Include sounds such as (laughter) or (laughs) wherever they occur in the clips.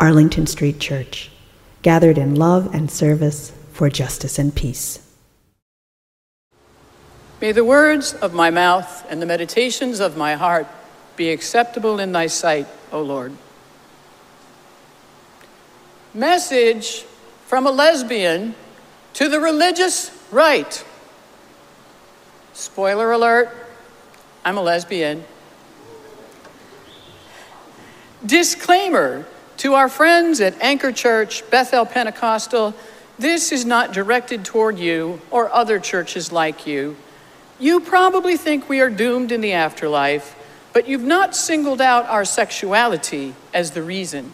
Arlington Street Church, gathered in love and service for justice and peace. May the words of my mouth and the meditations of my heart be acceptable in thy sight, O Lord. Message from a lesbian to the religious right. Spoiler alert, I'm a lesbian. Disclaimer to our friends at Anchor Church, Bethel Pentecostal, this is not directed toward you or other churches like you. You probably think we are doomed in the afterlife, but you've not singled out our sexuality as the reason.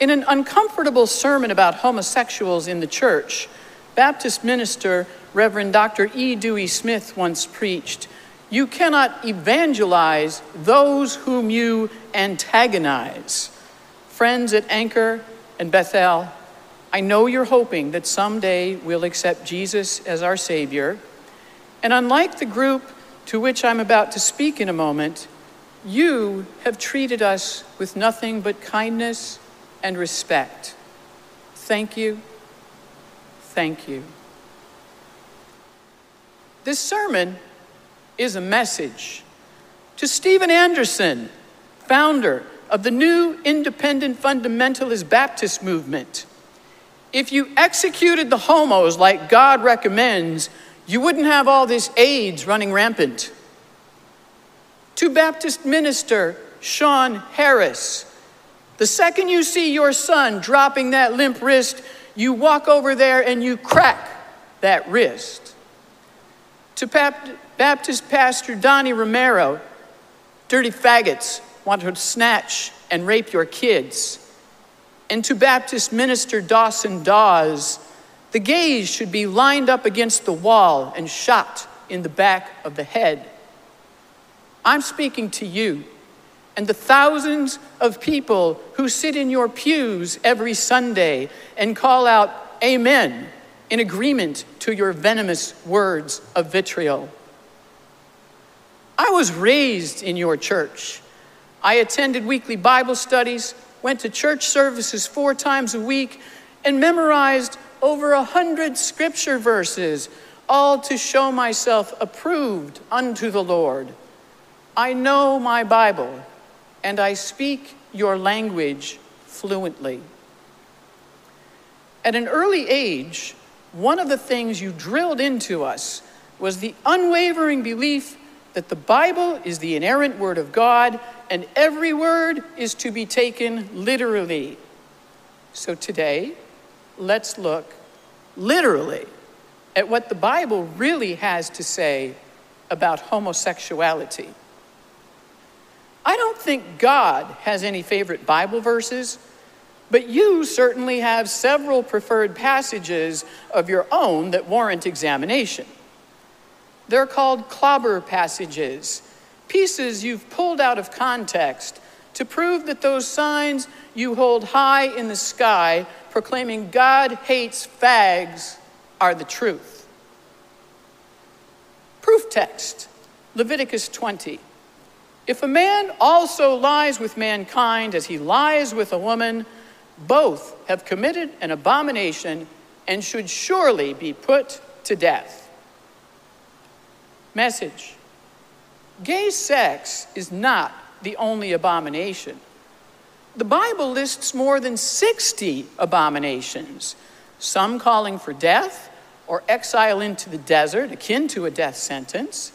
In an uncomfortable sermon about homosexuals in the church, Baptist minister Reverend Dr. E. Dewey Smith once preached You cannot evangelize those whom you antagonize friends at Anchor and Bethel, I know you're hoping that someday we'll accept Jesus as our Savior. And unlike the group to which I'm about to speak in a moment, you have treated us with nothing but kindness and respect. Thank you. Thank you. This sermon is a message to Steven Anderson, founder of the new independent fundamentalist Baptist movement. If you executed the homos like God recommends, you wouldn't have all this AIDS running rampant. To Baptist minister Sean Harris, the second you see your son dropping that limp wrist, you walk over there and you crack that wrist. To Baptist pastor Donnie Romero, dirty faggots, want to snatch and rape your kids. And to Baptist minister Dawson Dawes, the gays should be lined up against the wall and shot in the back of the head. I'm speaking to you and the thousands of people who sit in your pews every Sunday and call out Amen in agreement to your venomous words of vitriol. I was raised in your church. I attended weekly Bible studies, went to church services four times a week, and memorized over a hundred scripture verses, all to show myself approved unto the Lord. I know my Bible, and I speak your language fluently. At an early age, one of the things you drilled into us was the unwavering belief that the Bible is the inerrant word of God and every word is to be taken literally. So today, let's look literally at what the Bible really has to say about homosexuality. I don't think God has any favorite Bible verses, but you certainly have several preferred passages of your own that warrant examination. They're called clobber passages, pieces you've pulled out of context to prove that those signs you hold high in the sky proclaiming God hates fags are the truth. Proof text Leviticus 20. If a man also lies with mankind as he lies with a woman, both have committed an abomination and should surely be put to death. Message Gay sex is not the only abomination. The Bible lists more than 60 abominations, some calling for death or exile into the desert, akin to a death sentence.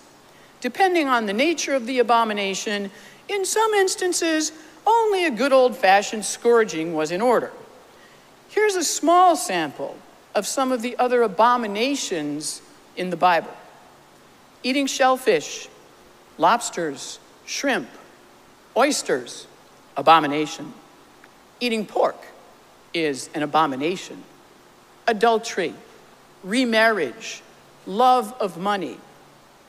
Depending on the nature of the abomination, in some instances, only a good old fashioned scourging was in order. Here's a small sample of some of the other abominations in the Bible eating shellfish, lobsters, shrimp, oysters, abomination. Eating pork is an abomination. Adultery, remarriage, love of money,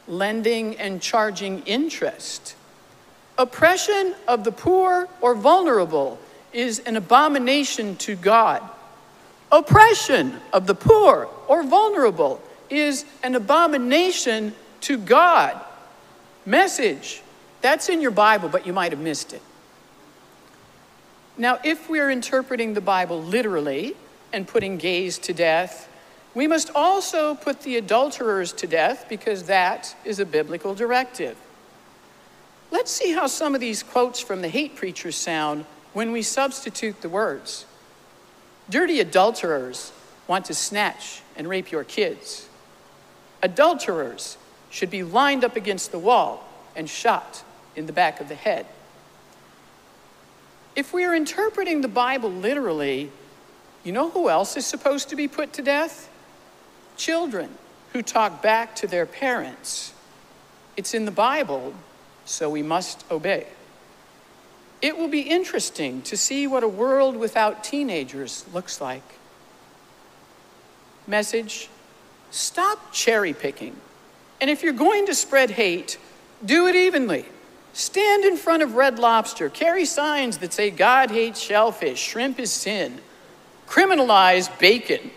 lending and charging interest. Oppression of the poor or vulnerable is an abomination to God. Oppression of the poor or vulnerable is an abomination to God. Message. That's in your Bible, but you might have missed it. Now, if we're interpreting the Bible literally and putting gays to death, we must also put the adulterers to death because that is a biblical directive. Let's see how some of these quotes from the hate preachers sound when we substitute the words. Dirty adulterers want to snatch and rape your kids. Adulterers should be lined up against the wall and shot in the back of the head. If we are interpreting the Bible literally, you know who else is supposed to be put to death? Children who talk back to their parents. It's in the Bible, so we must obey. It will be interesting to see what a world without teenagers looks like. Message Stop cherry picking. And if you're going to spread hate, do it evenly. Stand in front of Red Lobster, carry signs that say God hates shellfish, shrimp is sin, criminalize bacon,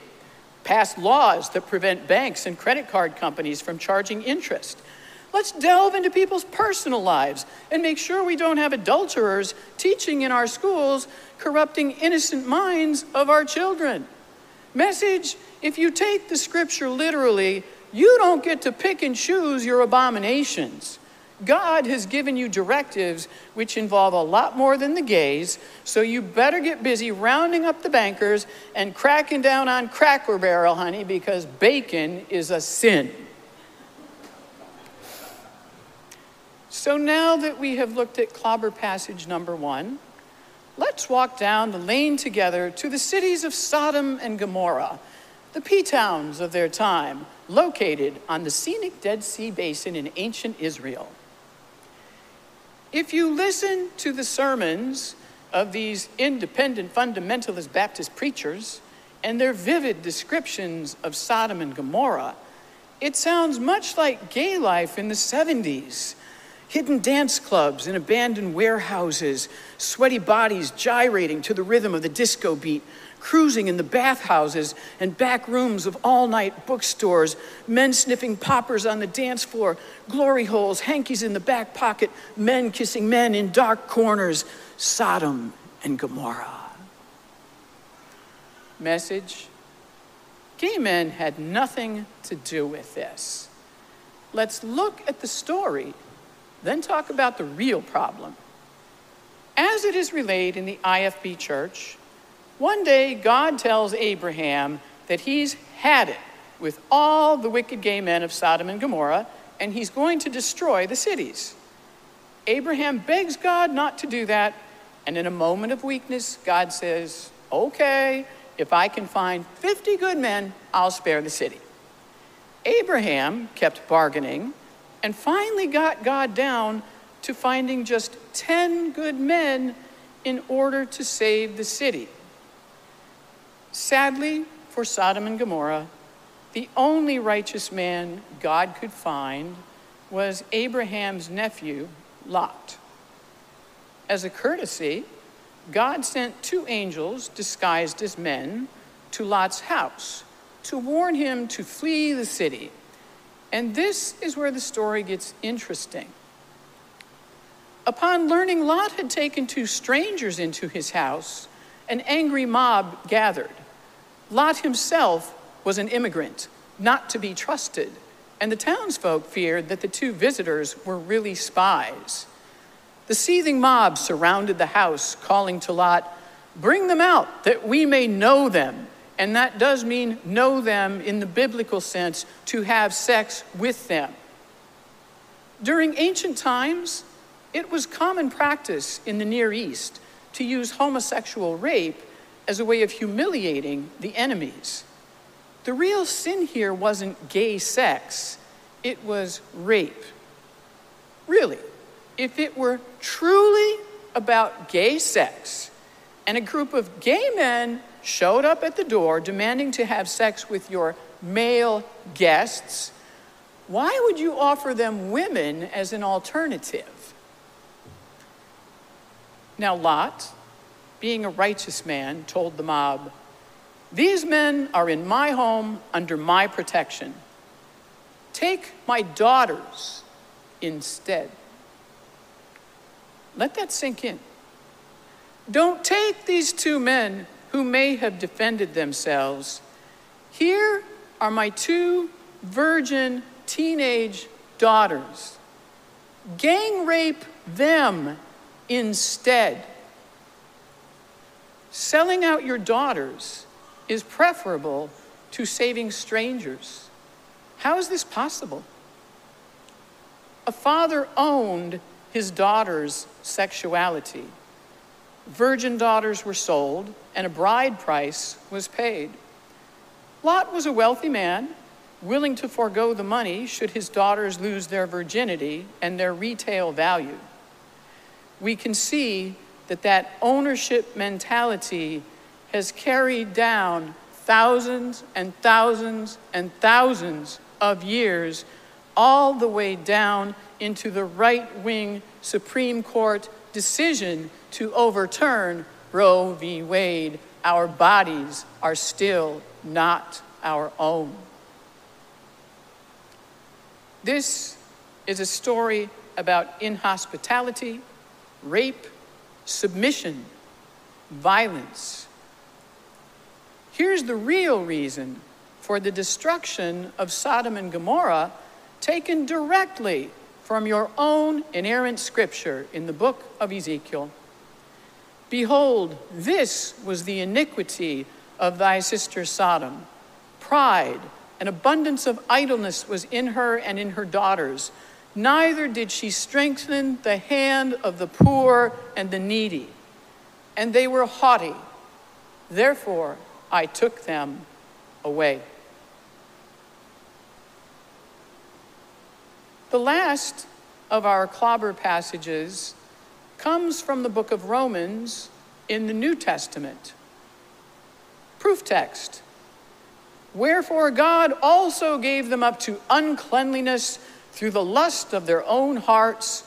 pass laws that prevent banks and credit card companies from charging interest. Let's delve into people's personal lives and make sure we don't have adulterers teaching in our schools, corrupting innocent minds of our children. Message if you take the scripture literally, you don't get to pick and choose your abominations. God has given you directives which involve a lot more than the gays, so you better get busy rounding up the bankers and cracking down on Cracker Barrel, honey, because bacon is a sin. So now that we have looked at clobber passage number one, let's walk down the lane together to the cities of Sodom and Gomorrah, the P towns of their time, located on the scenic Dead Sea Basin in ancient Israel. If you listen to the sermons of these independent fundamentalist Baptist preachers and their vivid descriptions of Sodom and Gomorrah, it sounds much like gay life in the 70s. Hidden dance clubs in abandoned warehouses, sweaty bodies gyrating to the rhythm of the disco beat, cruising in the bathhouses and back rooms of all night bookstores, men sniffing poppers on the dance floor, glory holes, hankies in the back pocket, men kissing men in dark corners, Sodom and Gomorrah. Message Gay men had nothing to do with this. Let's look at the story, then talk about the real problem. As it is relayed in the IFB church, one day, God tells Abraham that he's had it with all the wicked gay men of Sodom and Gomorrah, and he's going to destroy the cities. Abraham begs God not to do that, and in a moment of weakness, God says, Okay, if I can find 50 good men, I'll spare the city. Abraham kept bargaining and finally got God down to finding just 10 good men in order to save the city. Sadly, for Sodom and Gomorrah, the only righteous man God could find was Abraham's nephew, Lot. As a courtesy, God sent two angels disguised as men to Lot's house to warn him to flee the city. And this is where the story gets interesting. Upon learning Lot had taken two strangers into his house, an angry mob gathered. Lot himself was an immigrant, not to be trusted, and the townsfolk feared that the two visitors were really spies. The seething mob surrounded the house, calling to Lot, Bring them out that we may know them. And that does mean know them in the biblical sense, to have sex with them. During ancient times, it was common practice in the Near East to use homosexual rape as a way of humiliating the enemies. The real sin here wasn't gay sex, it was rape. Really, if it were truly about gay sex, and a group of gay men showed up at the door demanding to have sex with your male guests, why would you offer them women as an alternative? Now, Lot, being a righteous man, told the mob, These men are in my home under my protection. Take my daughters instead. Let that sink in. Don't take these two men who may have defended themselves. Here are my two virgin teenage daughters. Gang rape them instead. Selling out your daughters is preferable to saving strangers. How is this possible? A father owned his daughter's sexuality. Virgin daughters were sold, and a bride price was paid. Lot was a wealthy man, willing to forego the money should his daughters lose their virginity and their retail value. We can see that that ownership mentality has carried down thousands and thousands and thousands of years, all the way down into the right wing Supreme Court decision to overturn Roe v. Wade. Our bodies are still not our own. This is a story about inhospitality, rape, submission, violence. Here's the real reason for the destruction of Sodom and Gomorrah taken directly from your own inerrant scripture in the book of Ezekiel. Behold, this was the iniquity of thy sister Sodom. Pride and abundance of idleness was in her and in her daughters. Neither did she strengthen the hand of the poor and the needy. And they were haughty. Therefore, I took them away. The last of our clobber passages comes from the book of Romans in the New Testament. Proof text. Wherefore God also gave them up to uncleanliness through the lust of their own hearts.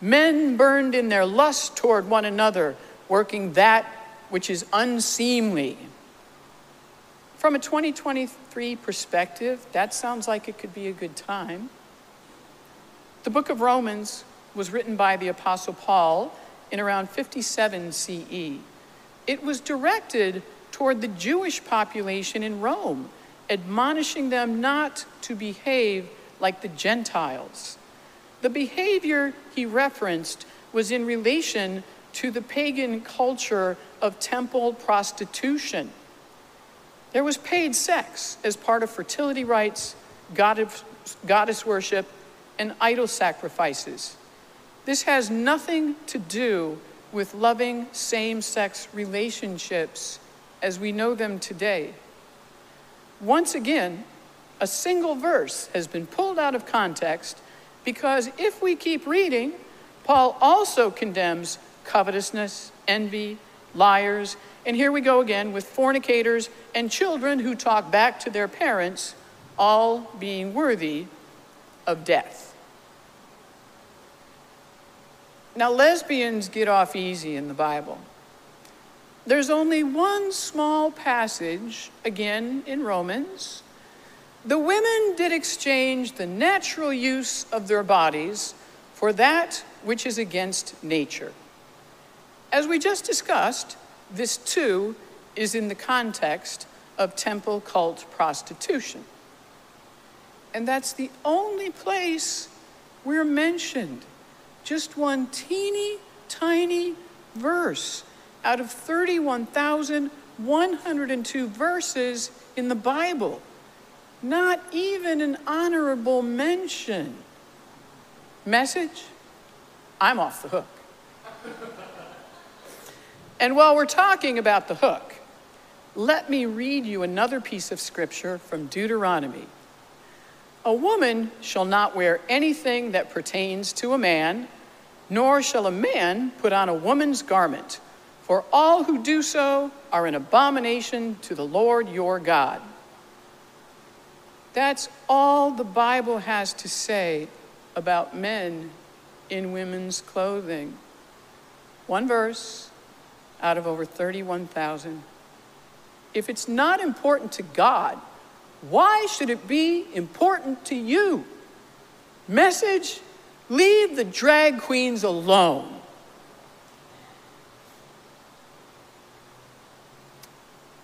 Men burned in their lust toward one another, working that which is unseemly. From a 2023 perspective, that sounds like it could be a good time. The book of Romans was written by the Apostle Paul in around 57 CE. It was directed toward the Jewish population in Rome, admonishing them not to behave like the Gentiles. The behavior he referenced was in relation to the pagan culture of temple prostitution. There was paid sex as part of fertility rites, goddess, goddess worship, and idol sacrifices. This has nothing to do with loving same sex relationships as we know them today. Once again, a single verse has been pulled out of context because if we keep reading, Paul also condemns covetousness, envy, liars, and here we go again with fornicators and children who talk back to their parents, all being worthy of death. Now, lesbians get off easy in the Bible. There's only one small passage, again in Romans. The women did exchange the natural use of their bodies for that which is against nature. As we just discussed, this too is in the context of temple cult prostitution. And that's the only place we're mentioned. Just one teeny tiny verse out of 31,102 verses in the Bible. Not even an honorable mention. Message? I'm off the hook. and while we're talking about the hook, let me read you another piece of scripture from Deuteronomy. A woman shall not wear anything that pertains to a man, nor shall a man put on a woman's garment for all who do so are an abomination to the Lord your God. That's all the Bible has to say about men in women's clothing. One verse out of over 31,000. If it's not important to God, why should it be important to you? Message leave the drag queens alone.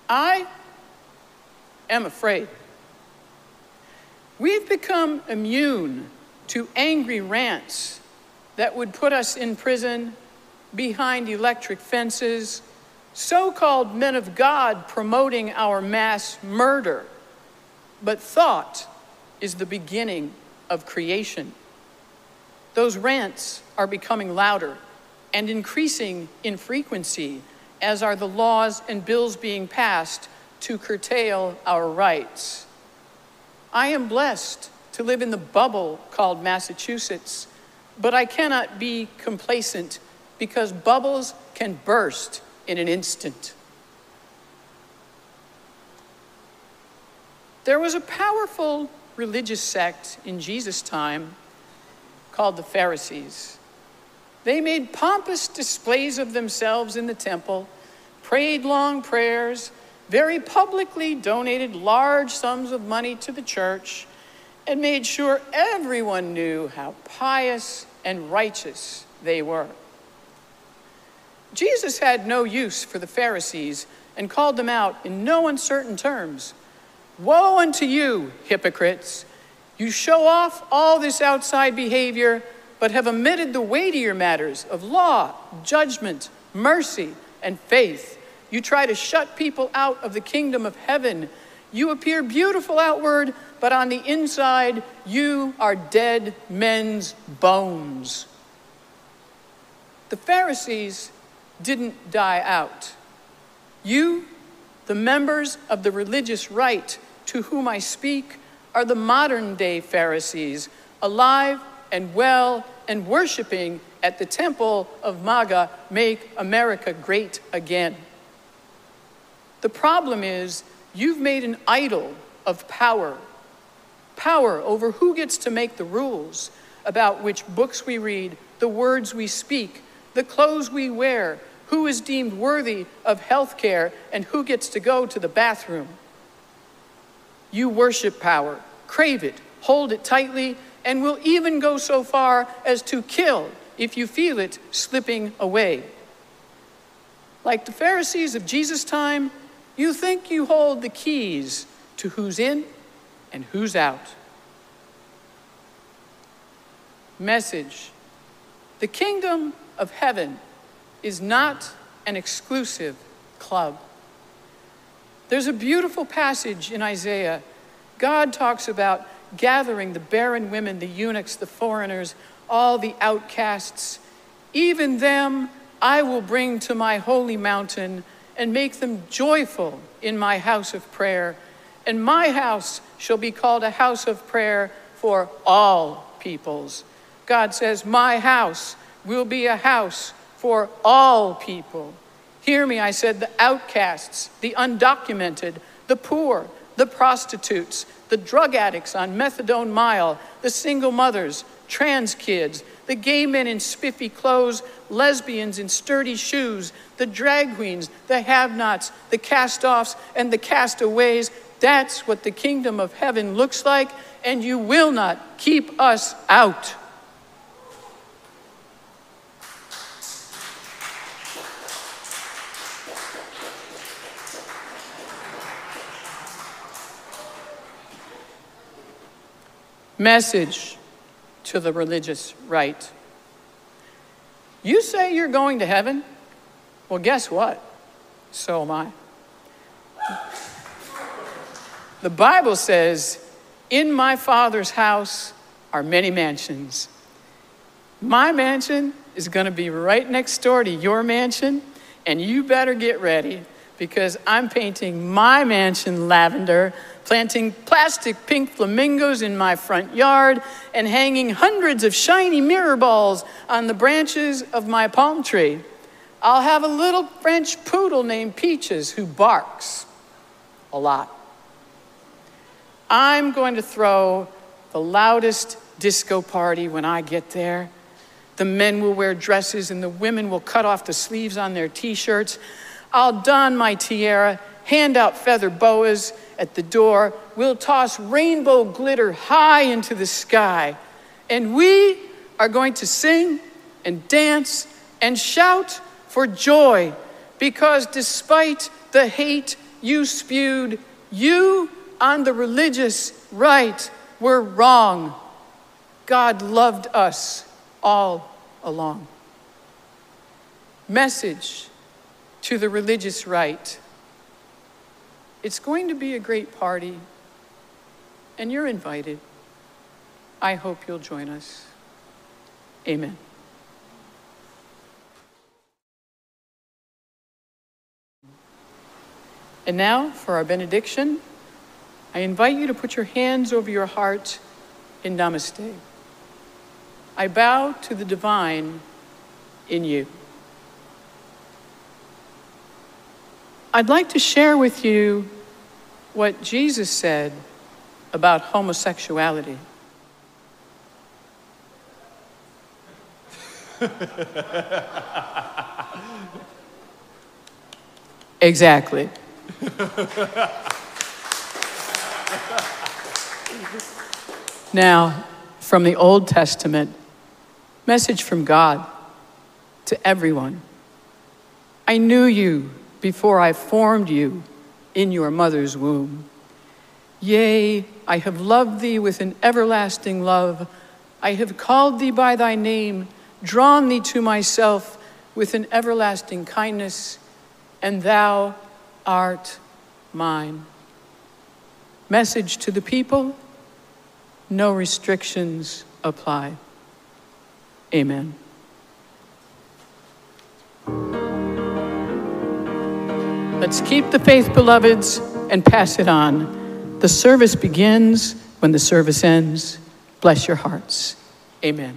I am afraid. We've become immune to angry rants that would put us in prison behind electric fences, so called men of God promoting our mass murder. But thought is the beginning of creation. Those rants are becoming louder and increasing in frequency, as are the laws and bills being passed to curtail our rights. I am blessed to live in the bubble called Massachusetts, but I cannot be complacent because bubbles can burst in an instant. There was a powerful religious sect in Jesus' time called the Pharisees. They made pompous displays of themselves in the temple, prayed long prayers, very publicly donated large sums of money to the church, and made sure everyone knew how pious and righteous they were. Jesus had no use for the Pharisees and called them out in no uncertain terms Woe unto you, hypocrites! You show off all this outside behavior, but have omitted the weightier matters of law, judgment, mercy, and faith. You try to shut people out of the kingdom of heaven. You appear beautiful outward, but on the inside, you are dead men's bones. The Pharisees didn't die out. You, the members of the religious right to whom I speak, are the modern day Pharisees, alive and well and worshiping at the temple of MAGA, Make America Great Again. The problem is, you've made an idol of power power over who gets to make the rules about which books we read, the words we speak, the clothes we wear, who is deemed worthy of health care, and who gets to go to the bathroom. You worship power, crave it, hold it tightly, and will even go so far as to kill if you feel it slipping away. Like the Pharisees of Jesus' time, you think you hold the keys to who's in and who's out. Message The kingdom of heaven is not an exclusive club. There's a beautiful passage in Isaiah. God talks about gathering the barren women, the eunuchs, the foreigners, all the outcasts. Even them I will bring to my holy mountain and make them joyful in my house of prayer. And my house shall be called a house of prayer for all peoples. God says, My house will be a house for all people. Hear me, I said, the outcasts, the undocumented, the poor, the prostitutes, the drug addicts on methadone mile, the single mothers, trans kids, the gay men in spiffy clothes, lesbians in sturdy shoes, the drag queens, the have nots, the cast offs, and the castaways. That's what the kingdom of heaven looks like, and you will not keep us out. message to the religious right. You say you're going to heaven? Well, guess what? So am I. The Bible says, In my Father's house are many mansions. My mansion is going to be right next door to your mansion, and you better get ready because I'm painting my mansion lavender planting plastic pink flamingos in my front yard, and hanging hundreds of shiny mirror balls on the branches of my palm tree. I'll have a little French poodle named Peaches who barks a lot. I'm going to throw the loudest disco party when I get there. The men will wear dresses and the women will cut off the sleeves on their t shirts. I'll don my tiara, hand out feather boas at the door. We'll toss rainbow glitter high into the sky. And we are going to sing and dance and shout for joy because despite the hate you spewed, you on the religious right were wrong. God loved us all along. Message to the religious right it's going to be a great party, and you're invited. I hope you'll join us. Amen. And now for our benediction, I invite you to put your hands over your heart in Namaste. I bow to the divine in you. I'd like to share with you what Jesus said about homosexuality. (laughs) exactly. (laughs) now, from the Old Testament, message from God to everyone. I knew you before I formed you in your mother's womb. Yea, I have loved thee with an everlasting love. I have called thee by thy name, drawn thee to myself with an everlasting kindness, and thou art mine. Message to the people no restrictions apply. Amen. Let's keep the faith, beloveds, and pass it on. The service begins when the service ends. Bless your hearts. Amen.